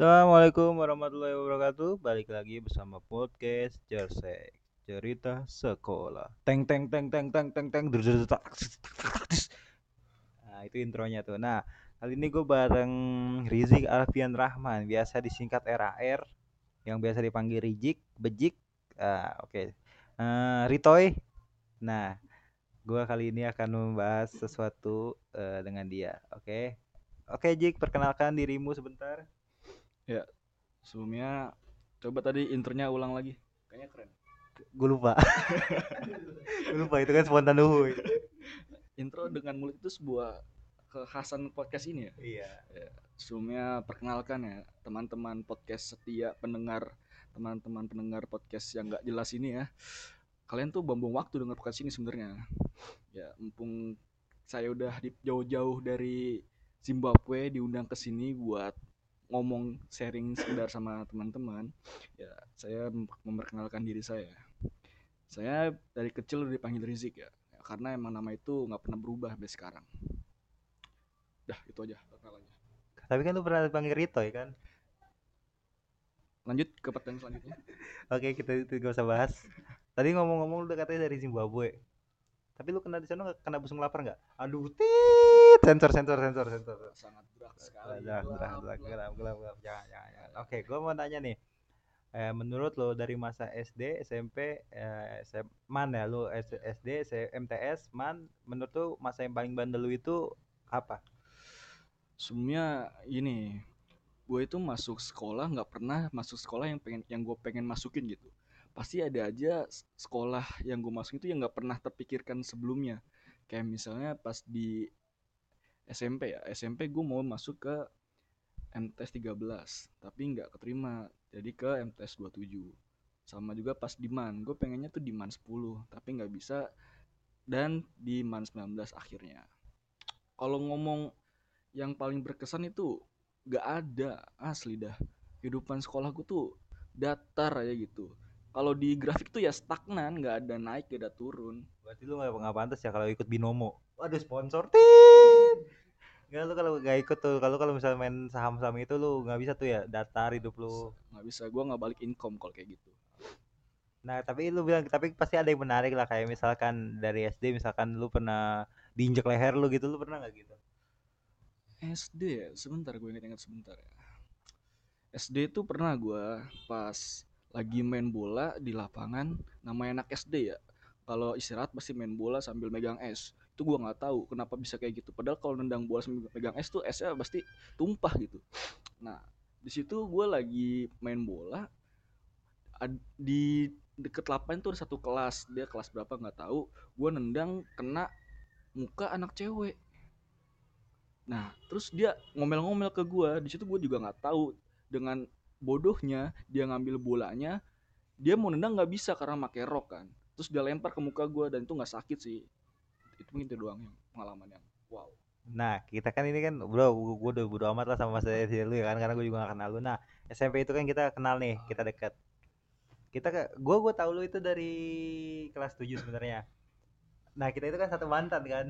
Assalamualaikum warahmatullahi wabarakatuh. Balik lagi bersama podcast Jersey cerita sekolah. Teng teng teng teng teng teng teng. Nah itu intronya tuh. Nah kali ini gue bareng Rizik Alfian Rahman, biasa disingkat RAR, yang biasa dipanggil Rizik, Bejik. Ah, Oke, Eh, Ritoy. Nah, gue kali ini akan membahas sesuatu eh, dengan dia. Oke, oke Jik, perkenalkan dirimu sebentar. Sebelumnya coba tadi intronya ulang lagi. Kayaknya keren. gue lupa gue lupa itu kan spontan dulu Intro dengan mulut itu sebuah kekhasan podcast ini ya. iya Sebelumnya perkenalkan ya teman-teman podcast setia pendengar teman-teman pendengar podcast yang nggak jelas ini ya. Kalian tuh buang waktu dengar podcast ini sebenarnya. Ya mumpung saya udah di jauh-jauh dari Zimbabwe diundang ke sini buat ngomong sharing sekedar sama teman-teman ya saya mem- memperkenalkan diri saya. Saya dari kecil udah dipanggil Rizik ya, Ya, karena emang nama itu nggak pernah berubah sampai sekarang. Dah itu aja perkenalannya. Tapi kan lu pernah dipanggil Ritoy kan? Lanjut ke pertanyaan selanjutnya. Oke kita itu gak usah bahas. Tadi ngomong-ngomong udah katanya dari Zimbabwe tapi lu kena di sana kena busung lapar nggak aduh tit sensor sensor sensor sensor sangat berat sekali Gelap, gelap, gelap, gelap, gelap, gelap. Jangan, jangan, jangan. Oke, gue mau tanya nih. Eh, menurut lo dari masa SD, SMP, eh, SM, man ya lu S- SD, MTS, man, menurut tuh masa yang paling bandel lu itu apa? sebelumnya gini gue itu masuk sekolah nggak pernah masuk sekolah yang pengen yang gue pengen masukin gitu pasti ada aja sekolah yang gue masukin itu yang nggak pernah terpikirkan sebelumnya. Kayak misalnya pas di SMP ya SMP gue mau masuk ke MTS 13 tapi nggak keterima. Jadi ke MTS 27 sama juga pas di MAN gue pengennya tuh di MAN 10 tapi nggak bisa. Dan di MAN 19 akhirnya. Kalau ngomong yang paling berkesan itu gak ada asli dah. Kehidupan sekolah gue tuh datar aja gitu kalau di grafik tuh ya stagnan nggak ada naik gak ada turun Berarti lu nggak nggak pantas ya kalau ikut binomo. Waduh sponsor tit. Nggak lu kalau nggak ikut tuh, kalau kalau misalnya main saham-saham itu lu nggak bisa tuh ya datar hidup lu. nggak bisa gue nggak balik income kalau kayak gitu Nah, tapi lu bilang tapi pasti ada yang menarik lah kayak misalkan dari SD misalkan lu pernah diinjek leher lu gitu, lu pernah nggak gitu? SD ya sebentar gue inget-inget sebentar ya SD tuh pernah gue pas lagi main bola di lapangan namanya anak SD ya. Kalau istirahat pasti main bola sambil megang es. Itu gue nggak tahu kenapa bisa kayak gitu. Padahal kalau nendang bola sambil megang es tuh esnya pasti tumpah gitu. Nah di situ gue lagi main bola di deket lapangan tuh ada satu kelas. Dia kelas berapa nggak tahu. Gue nendang kena muka anak cewek. Nah, terus dia ngomel-ngomel ke gua. Di situ gua juga nggak tahu dengan bodohnya dia ngambil bolanya, dia mau nendang nggak bisa karena pakai rok kan. Terus dia lempar ke muka gua dan itu nggak sakit sih. Itu mungkin itu doang yang pengalaman yang wow. Nah, kita kan ini kan bro, gua udah bodo amat lah sama masa SD lu ya kan karena gua juga gak kenal lu. Nah, SMP itu kan kita kenal nih, kita dekat. Kita ke gua gua tahu lu itu dari kelas 7 sebenarnya. Nah, kita itu kan satu mantan kan.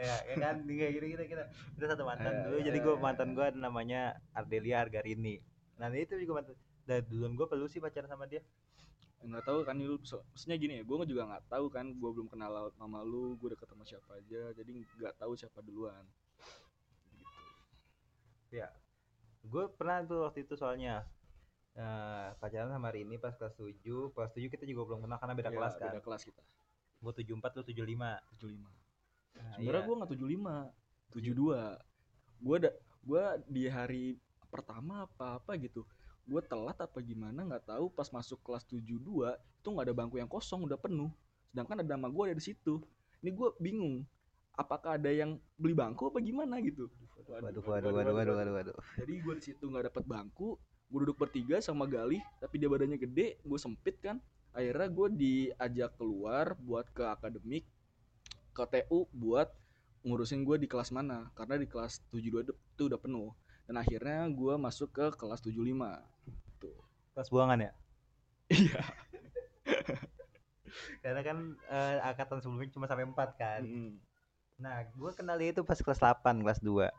Ya, ya kan kayak gitu kita kita kita satu mantan Eh, dulu. Jadi gua mantan gua namanya Ardelia Argarini. Nah, itu juga mantan. Dari duluan gua perlu sih pacaran sama dia. nggak tahu kan lu so- maksudnya gini ya gue juga nggak tahu kan gue belum kenal nama lu gue deket sama siapa aja jadi nggak tahu siapa duluan. Gitu. Gue pernah tuh waktu itu soalnya eh pacaran sama Rini pas kelas 7 Kelas 7 kita juga belum kenal karena beda Ya, kelas kan. beda kelas kita. Gue 74 lu 75 75 nah, sebenarnya iya. gue nggak 75 72 gue ada gue di hari pertama apa apa gitu. Gue telat apa gimana nggak tahu. Pas masuk kelas 72 itu nggak ada bangku yang kosong udah penuh. Sedangkan ada nama gue ada di situ. Ini gue bingung apakah ada yang beli bangku apa gimana gitu. Waduh waduh waduh waduh waduh waduh jadi gue di situ nggak dapet bangku gue duduk bertiga sama Galih tapi dia badannya gede gue sempit kan. Akhirnya gue diajak keluar buat ke akademik ke TU buat ngurusin gue di kelas mana. Karena di kelas 72 itu udah penuh dan akhirnya gue masuk ke kelas 75 tuh. Kelas buangan ya? iya. Karena kan eh, angkatan sebelumnya cuma sampai 4 kan. Mm-mm. Nah gue kenal dia itu pas kelas 8 kelas 2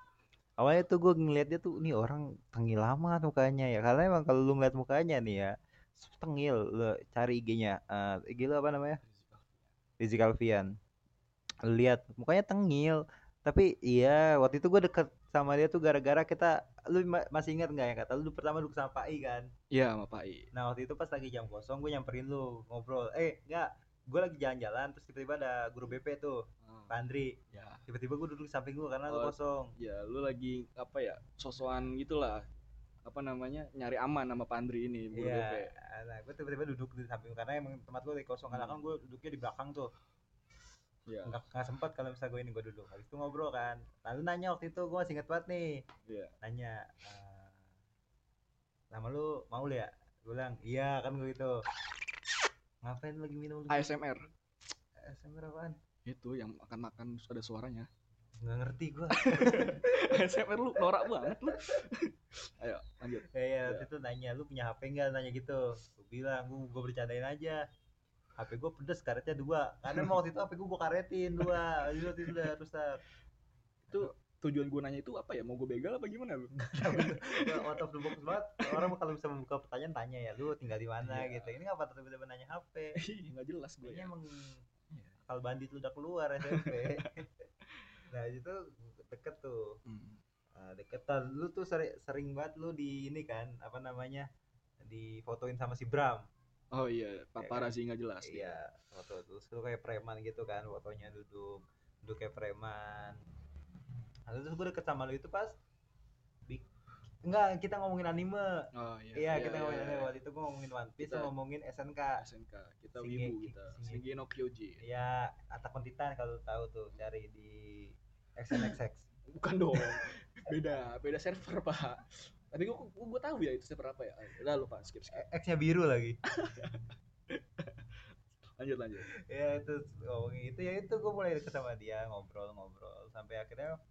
awalnya tuh gue ngeliat dia tuh nih orang tengil lama mukanya ya. Karena emang kalau lu ngeliat mukanya nih ya tengil lu cari IG-nya eh, IG lu apa namanya? Rizky Alfian. Lihat mukanya tengil. Tapi iya waktu itu gue deket sama dia tuh gara-gara kita lu ma- masih ingat nggak ya kata lu pertama duduk sama Pak I kan? Iya sama Pak I. nah waktu itu pas lagi jam kosong gue nyamperin lu ngobrol. Eh enggak gue lagi jalan-jalan terus tiba-tiba ada guru BP tuh Ah, Pak Andri ya, tiba-tiba gue duduk di samping lu karena lu Oh. kosong. ya lu lagi apa ya sosokan gitulah. Apa namanya nyari aman sama Pandri ini guru Iya, BP. nah gue tiba-tiba duduk di samping karena emang tempat gue lagi kosong. Karena Hmm. kan gue duduknya di belakang tuh Iya. nggak nggak sempat kalau misalnya gue ini gue duduk habis itu ngobrol kan lalu nanya waktu itu gue masih inget banget nih Iya. nanya eh, nama lu mau ya gue bilang iya kan gue gitu ngapain lagi minum lu ASMR ASMR apaan itu yang makan-makan terus ada suaranya. nggak ngerti gue ASMR lu norak banget lu. Ayo lanjut. ya, ya Iya. itu nanya lu punya HP nggak nanya gitu gue bilang gue gue bercandain aja HP gue pedes karetnya dua. Karena emang waktu itu HP gue gue karetin dua. Waktu itu udah rusak. Itu tujuan gue nanya itu apa ya? Mau gue begal apa gimana lu? Out of the box banget. Orang kalau bisa membuka pertanyaan tanya ya lu tinggal di mana? Iya. gitu. Ini ngapa tiba-tiba nanya HP nggak jelas gue ya. emang akal bandit lu udah keluar SMP nah itu deket tuh. Hmm. Nah, deketan. Lu tuh sering sering banget lu di ini kan apa namanya difotoin sama si Bram Oh iya, paparazzi nggak jelas. iya foto terus lu kayak preman gitu kan fotonya duduk duduk kayak preman nah, terus gue deket sama lu itu pas bi- enggak kita ngomongin anime Oh iya iya. kita ngomongin iya, anime iya. waktu itu gue ngomongin One Piece Kita- ngomongin SNK SNK. Kita wibu kita. Shingeki. No Kyojin. ya Attack on Titan kalau tahu tuh cari di XNXX Bukan dong. Beda, beda server, Pak. Tapi gua, gua, gua tahu ya itu server apa ya. Udah lupa, skip skip. X nya biru lagi Lanjut lanjut. ya itu ngomongin itu ya itu gue mulai deket sama dia ngobrol-ngobrol sampai akhirnya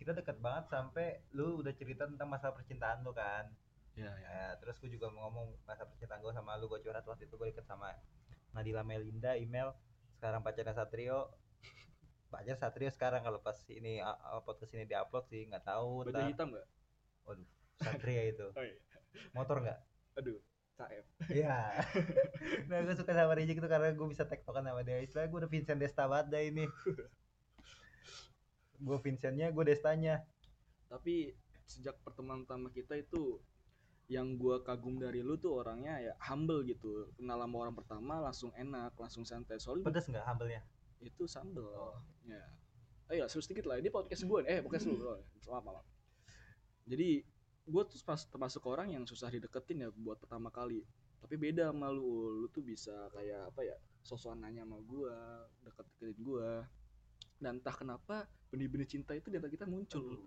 kita deket banget sampai lu udah cerita tentang masa percintaan lu kan Ya, ya. ya, terus gue juga mau ngomong masa percintaan gue sama lu gue curhat waktu itu gue deket sama Nadila Melinda email sekarang pacarnya Satrio pacar Satrio sekarang kalau pas ini podcast ini diupload sih nggak tahu Baju hitam nggak? waduh Satria itu Oh iya. motor nggak Aduh, KF. Iya. nah gue suka sama Rizky itu karena gue bisa tektokan sama dia. Istilahnya gue udah Vincent Desta banget dah ini. gue Vincentnya, gue Destanya. Tapi sejak pertemuan pertama kita itu yang gua kagum dari lu tuh orangnya ya humble gitu. Kenal sama orang pertama langsung enak, langsung santai. Soalnya Pedes nggak hambelnya? itu sambel. Ya. Ayo, seru sedikit lah. Ini podcast gue. Eh, podcast lu. Oh, maaf, maaf. Jadi, gue tuh pas, termasuk orang yang susah dideketin ya buat pertama kali. Tapi beda sama lu. Lu tuh bisa kayak apa ya? Sosokan nanya sama gue, deket-deketin gue. Dan entah kenapa benih-benih cinta itu di antara kita muncul.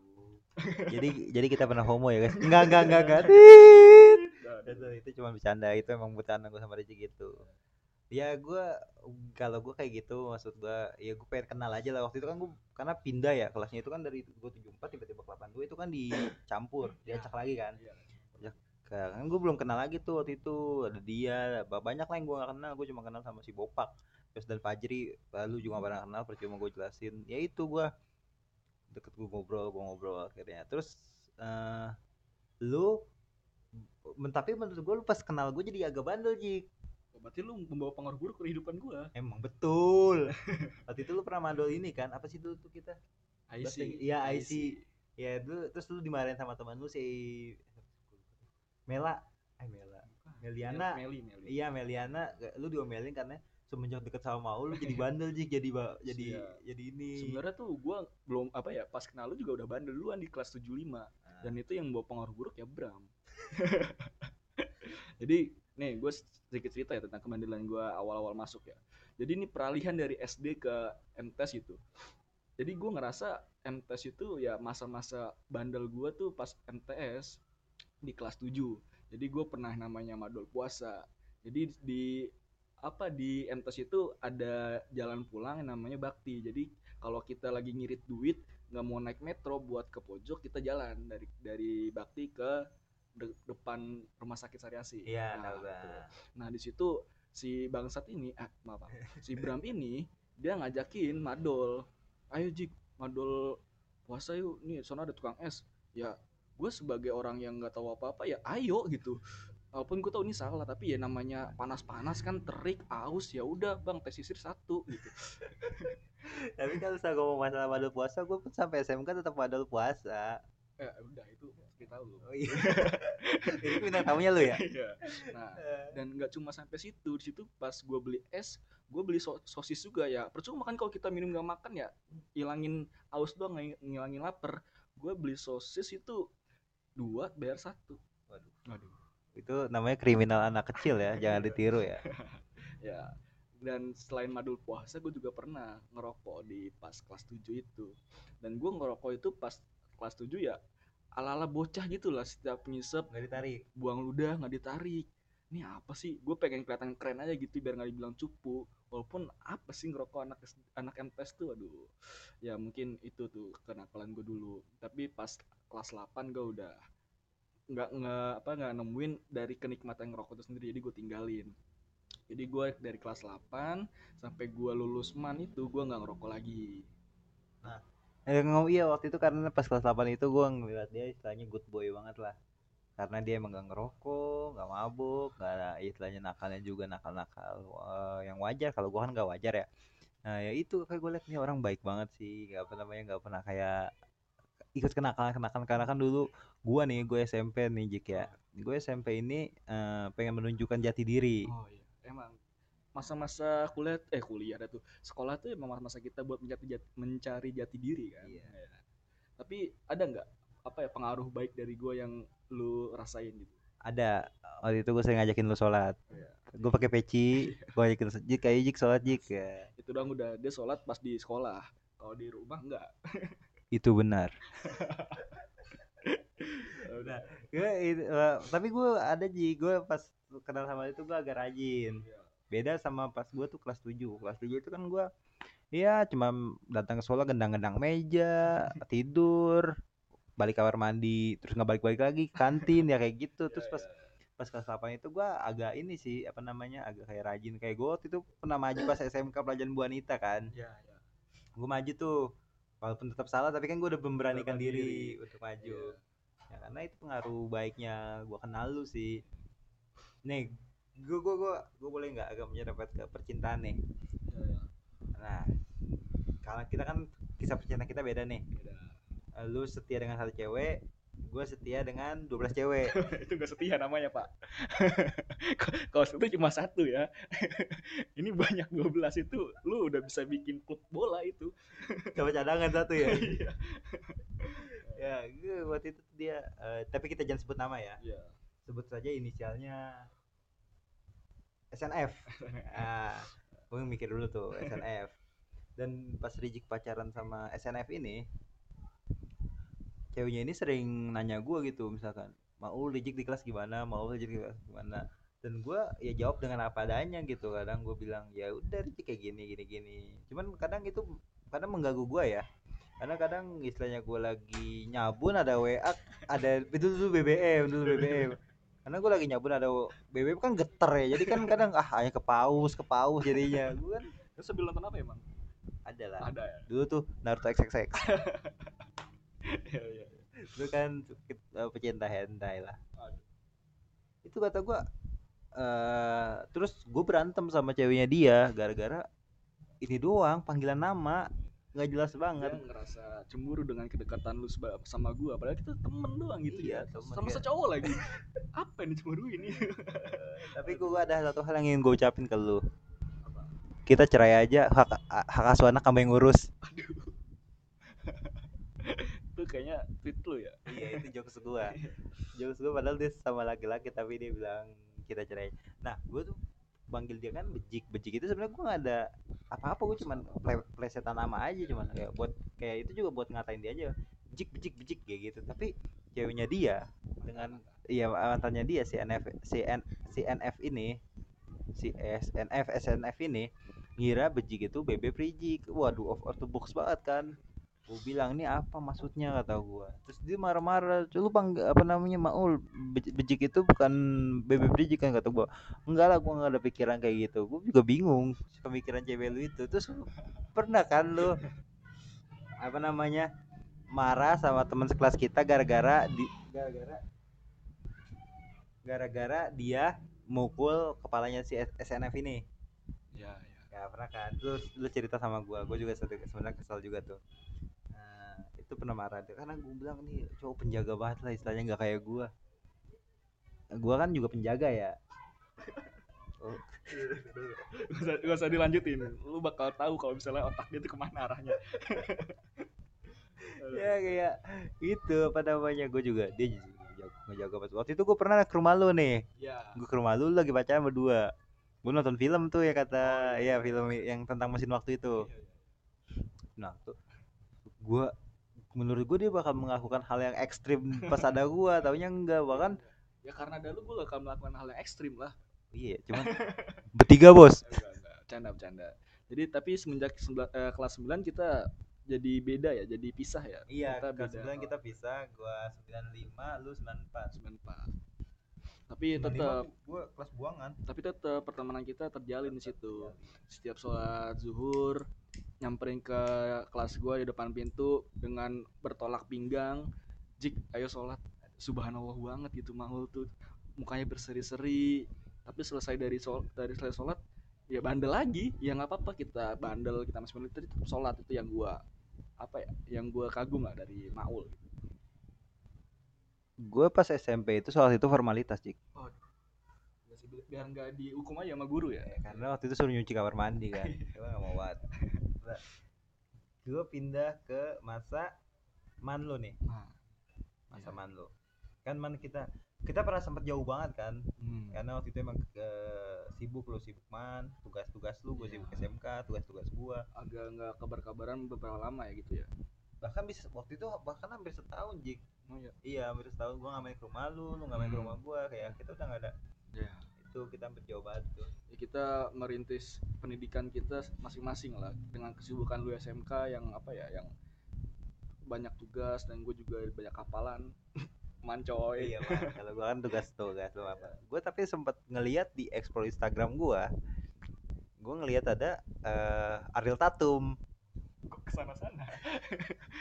jadi jadi kita pernah homo ya guys? Enggak enggak enggak enggak. itu itu cuma bercanda itu emang bercanda gue sama Rizky gitu. Ya gue kalau gue kayak gitu maksud gue ya gue pengen kenal aja lah. Waktu itu kan gue karena pindah ya kelasnya itu kan dari gue 74 tiba-tiba ke 82 itu kan dicampur diacak lagi kan. Iya. kan gue belum kenal lagi tuh waktu itu ada dia ba- banyak lah yang gue gak kenal. Gue cuma kenal sama si Bopak terus dan Fajri lalu juga pernah kenal percuma gue jelasin. Ya itu gue deket gue ngobrol gue ngobrol akhirnya. Terus eh lu men- tapi menurut gue lu pas kenal gue jadi agak bandel Jik berarti lu membawa pengaruh buruk ke kehidupan gue. emang betul waktu itu lu pernah mandol ini kan apa sih dulu tuh kita IC. Iya, IC. ya dulu terus lu dimarahin sama teman lu si Mela eh Mela Meliana Meli, Meli. Iya Meliana lu diomelin karena semenjak deket sama mau lu jadi bandel Jik jadi ba- jadi Iya. jadi ini Sebenarnya tuh gua belum apa ya pas kenal lu juga udah bandel duluan di kelas 75 Ah. dan itu yang bawa pengaruh buruk ya Bram. Jadi nih gue sedikit cerita ya tentang kebandelan gue awal-awal masuk ya. Jadi ini peralihan dari SD ke MTS itu. Jadi gue ngerasa MTS itu ya masa-masa bandel gue tuh pas MTS di kelas 7. Jadi gue pernah namanya madol puasa. Jadi di apa di MTS itu ada jalan pulang yang namanya bakti. Jadi kalau kita lagi ngirit duit nggak mau naik metro buat ke pojok kita jalan dari dari bakti ke de- depan rumah sakit Sariasi. iya Nah, betul. Nah di situ si bangsat ini, ah maaf, si Bram ini dia ngajakin madol, ayo Jik, madol puasa yuk. Nih sana ada tukang es. Ya gue sebagai orang yang nggak tahu apa apa ya ayo gitu. Walaupun gue tahu ini salah tapi ya namanya panas-panas kan terik aus ya udah bang tes sisir satu gitu. Tapi kalau saya ngomong masalah madul puasa, gue pun sampai SMK tetap madul puasa. eh udah itu cerita lu Oh iya. Ini bintang tamunya lu ya? Iya. nah dan nggak cuma sampai situ di situ pas gue beli es gue beli so- sosis juga ya percuma kan kalau kita minum nggak makan ya hilangin aus doang ngil- ngilangin lapar gue beli sosis itu dua bayar satu Waduh. Waduh. Itu namanya kriminal anak kecil ya, jangan ditiru ya. ya dan selain madul puasa gue juga pernah ngerokok di pas kelas 7 itu dan gue ngerokok itu pas kelas 7 ya ala-ala bocah gitu lah setiap ngisep Nggak ditarik. buang ludah nggak ditarik. Ini apa sih? Gue pengen kelihatan keren aja gitu biar nggak dibilang cupu. Walaupun apa sih ngerokok anak anak MTS tuh aduh. Ya mungkin itu tuh kenakalan gue dulu. Tapi pas kelas 8 gue udah nggak nggak apa nggak nemuin dari kenikmatan ngerokok itu sendiri. Jadi gue tinggalin. Jadi gue dari kelas 8 sampai gue lulus man itu gue nggak ngerokok lagi Eh, ngomong iya waktu itu karena pas kelas 8 itu gue ngeliat dia istilahnya good boy banget lah. Karena dia emang gak ngerokok, gak mabuk, gak ada istilahnya nakalnya juga nakal-nakal eh, yang wajar. Kalau gue kan gak wajar ya. Nah ya itu kayak gue liat nih orang baik banget sih, gak apa namanya gak pernah kayak ikut kenakalan-kenakalan. Karena kan dulu gue nih gue SMP nih Jik ya, gue SMP ini eh, pengen menunjukkan jati diri. oh iya. Emang masa-masa kuliah eh kuliah ada tuh sekolah tuh emang masa kita buat mencari jati, mencari jati diri kan Iya. Ya. tapi ada nggak apa ya pengaruh baik dari gue yang lu rasain gitu Ada waktu itu gue sering ngajakin lu sholat, Iya. gue pakai peci, gue ngajakin Jik kayak Jik sholat Jik ya. itu dong udah dia sholat pas di sekolah kalau di rumah enggak Itu benar. Nah, gue itu, eh, tapi gue ada ji gue pas kenal sama itu gue agak rajin. Iya. Beda sama pas gue tuh kelas 7. Kelas 7 itu kan gue ya cuma datang ke sekolah gendang-gendang meja, tidur, balik kamar mandi, terus nggak balik-balik lagi kantin ya kayak gitu. Terus pas pas kelas 8 itu gue agak ini sih apa namanya agak kayak rajin kayak gue waktu itu pernah maju pas SMK pelajaran Bu Anita kan ya ya gue maju tuh walaupun tetap salah tapi kan gue udah memberanikan diri. untuk maju Iya. ya karena itu pengaruh baiknya gue kenal lu sih nih gue gue gue gue boleh nggak agak menyerempet ke percintaan nih ya, ya. nah kalau kita kan kisah percintaan kita beda nih Beda. Lu setia dengan satu cewek gue setia dengan 12 cewek itu gak setia namanya pak kalau setia cuma satu ya ini banyak 12 itu lu udah bisa bikin klub bola itu coba cadangan satu ya Iya. ya gue waktu itu dia eh, tapi kita jangan sebut nama ya Iya. sebut saja inisialnya SNF ah gue mikir dulu tuh SNF dan pas Rijik pacaran sama SNF ini ceweknya ini sering nanya gue gitu misalkan mau Rijik di kelas gimana? Mau Rijik di kelas gimana? Dan gue ya jawab dengan apa adanya gitu kadang gue bilang ya udah Rijik kayak gini gini gini. Cuman kadang itu kadang mengganggu gue ya. Karena kadang istilahnya gue lagi nyabun ada WA ada itu dulu BBM dulu BBM karena gue lagi nyabun ada BBM kan geter ya jadi kan kadang ah hanya ke paus ke paus jadinya gue kan Terus sambil nonton apa emang? ada lah Ada ya. dulu tuh Naruto XXX Iya iya. itu kan eh, pecinta hentai lah Aduh. itu kata gue eh terus gue berantem sama ceweknya dia gara-gara ini doang panggilan nama nggak jelas banget Dia ngerasa cemburu dengan kedekatan lu sama gua padahal kita temen doang gitu Iya, ya. Sama ya. secowok lagi. apa yang dicemburuin ini? tapi gue ada satu hal yang ingin gue ucapin ke lu kita cerai aja hak hak asuh anak kamu yang ngurus Aduh. itu kayaknya tweet lu ya. iya itu jokes gua jokes gua padahal dia sama laki-laki tapi dia bilang kita cerai nah gua tuh panggil dia kan bejik bejik itu sebenarnya gua nggak ada apa-apa gua cuman ple- plesetan nama aja cuman. Kayak buat kayak itu juga buat ngatain dia aja bejik bejik bejik kayak gitu. Tapi ceweknya dia dengan iya mantannya dia si NF si N, si NF ini si SNF SNF ini ngira bejik itu bebek prijik waduh off, out the box banget kan gue bilang ini apa maksudnya? kata gua. Terus dia marah-marah lu bang apa namanya maul Be- bejik itu bukan bebek bejik kan kata gua. Enggak lah gua nggak ada pikiran kayak gitu. Gua juga bingung pemikiran cewek lu itu. Terus pernah kan lu apa namanya marah sama teman sekelas kita gara-gara di gara-gara gara-gara dia mukul kepalanya si S- SNF ini. Ya ya. Ya pernah kan? Lu lu cerita sama gua. Gua juga sebenarnya kesal juga tuh itu pernah marah tuh karena gua bilang nih cowok penjaga banget lah istilahnya nggak kayak gua. Gua kan juga penjaga ya. Oh, Gak usah, gak usah dilanjutin. Lu bakal tahu kalau misalnya otak dia tuh ke mana arahnya. Ya kayak gitu apa namanya. Gua juga dia ngejaga, pas waktu itu gua pernah ke rumah lu nih. Ya. Gua ke rumah lu lagi pacaran berdua. Gua nonton film tuh ya kata Oh, iya. ya film yang tentang mesin waktu itu. Iya, iya. Nah, tuh. Gua menurut gua dia bakal melakukan hal yang ekstrim pas ada gua, taunya enggak, bahkan ya karena ada lu gue gak akan melakukan hal yang ekstrim lah iya, cuman bertiga, Bos. bercanda bercanda jadi tapi semenjak sembilan- eh, kelas 9 kita jadi beda ya jadi pisah ya Iya, Kita kelas beda. 9 kita pisah, gua 95, lu 94. 94 tapi tetap gua kelas buangan. tapi tetap pertemanan kita terjalin di situ setiap sholat zuhur nyamperin ke kelas gua di depan pintu dengan bertolak pinggang. Jik ayo sholat. Subhanallah banget gitu mahul tuh. Mukanya berseri-seri. Tapi selesai dari sol dari selesai sholat ya bandel lagi. Ya nggak apa-apa kita bandel kita masih militer tetap sholat. Itu yang gua apa ya yang gua kagum lah dari Maul. Gua pas SMP itu soal itu formalitas, Cik. biar nggak dihukum aja sama guru ya? Karena waktu itu suruh nyuci kamar mandi kan. Gua enggak mau banget. Nah, Gua pindah ke masa manlo nih, nah, masa Iya. manlo. Kan man kita kita pernah sempat jauh banget kan. Hmm. karena waktu itu emang eh, sibuk lo sibuk man. Tugas-tugas lu gue Iya. sibuk SMK tugas-tugas gua. Agak nggak kabar-kabaran beberapa lama ya gitu ya? Bahkan bisa waktu itu bahkan hampir setahun jik. Oh ya iya hampir setahun gua nggak main ke rumah lu lu nggak main ke Hmm. rumah gua. Kayak kita udah nggak ada ya itu kita hampir jauh banget tuh ya kita merintis pendidikan kita masing-masing lah dengan kesibukan lu SMK yang apa ya yang banyak tugas dan gue juga banyak hafalan. Mancoy iya man. kalau gua kan tugas tugas lu apa. Gua tapi sempat ngeliat di explore Instagram gua gua ngeliat ada eh Ariel Tatum. Kok ke sana sana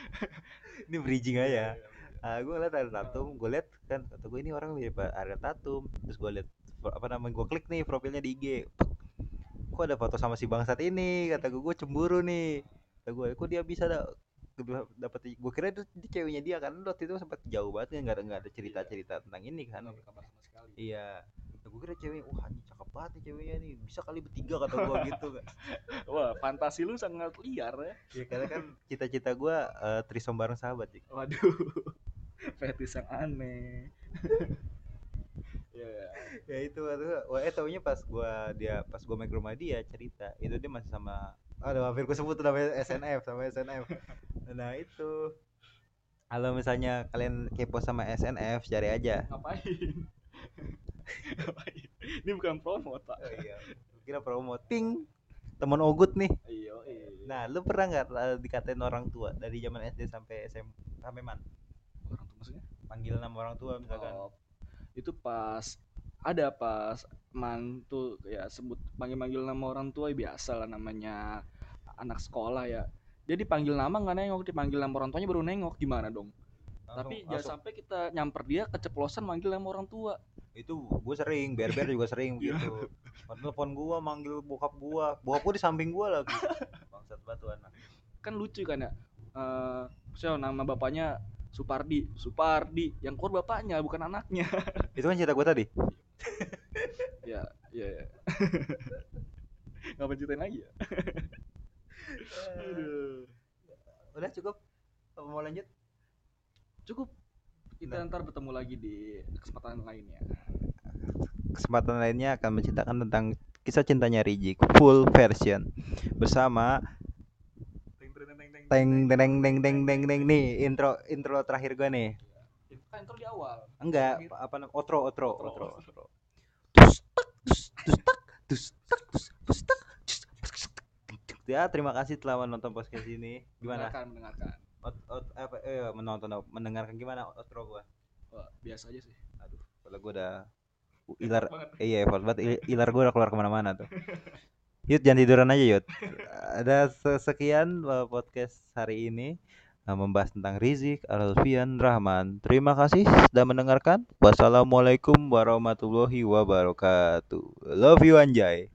ini bridging aja. Ah, gue ngeliat Ariel Tatum, gue liat kan kata gue ini orang mirip Ariel Tatum. Terus gue liat pro- apa namanya gue klik nih profilnya di IG. Kok ada foto sama si bangsat ini? Kata gue gue cemburu nih. Kata gue kok dia bisa da dapat gue kira itu, ceweknya dia kan waktu itu sempat jauh banget nggak ada nggak ada cerita cerita tentang ini kan iya gue kira ceweknya wah anjing cakep banget nih ceweknya nih bisa kali bertiga kata gue gitu kan wah fantasi lu sangat liar ya ya karena kan cita-cita gue uh, trisom bareng sahabat Cik. waduh fetis yang aneh ya ya. ya itu waktu wah eh taunya pas gua dia pas gua main ke rumah dia cerita. Itu dia masih sama aduh hampir gua sebut namanya SNF sama SNF nah itu. Kalau misalnya kalian kepo sama SNF cari aja. Ngapain? Ngapain? Ini bukan promo pak. Oh iya. Kira promo. Ting. Teman ogut nih. Iya iya. Nah lu pernah nggak eh, dikatain orang tua dari zaman SD sampai SM sampai man? Orang tuh maksudnya? Panggil nama orang tua misalkan. Oh, itu pas ada pas mantu ya sebut panggil-panggil nama orang tua ya biasa lah namanya anak sekolah ya. Dia dipanggil nama nggak nengok dipanggil nama orang tuanya baru nengok gimana dong? Langsung- tapi langsung. jangan sampai kita nyamper dia keceplosan manggil nama orang tua. Itu gue sering ber-ber juga sering Iya. gitu. Telepon gua manggil bokap gua. Bokap gua di samping gua lagi. Bangsat anak. Kan lucu kan ya eh siapa nama bapaknya Supardi Supardi yang keluar bapaknya bukan anaknya. Itu kan cerita gua tadi. Ya ya, ya. ngapain ceritain lagi ya? Aduh. udah cukup? Apa mau lanjut? Cukup. Kita Nah. ntar bertemu lagi di kesempatan lainnya. Kesempatan lainnya akan menceritakan tentang kisah cintanya Rijik full version. Bersama teng teng teng teng teng teng nih intro intro terakhir gua nih. Itu kan intro di awal. Enggak apa namanya? Outro outro Outro. outro tus tak tus tus tak tus tak tus tus tak tus, ya terima kasih telah menonton podcast ini. Gimana? Mendengarkan mendengarkan. Apa eh menonton mendengarkan gimana outro gua? Wah, biasa aja sih. Aduh kalau gua udah ilar iya effort banget. Il- ilar gua udah keluar ke mana-mana tuh Yud jangan tiduran aja Yud ada se- sekian uh, podcast hari ini uh, membahas tentang Rizik Alfian Rahman. Terima kasih sudah mendengarkan. Wassalamualaikum warahmatullahi wabarakatuh. Love you anjay.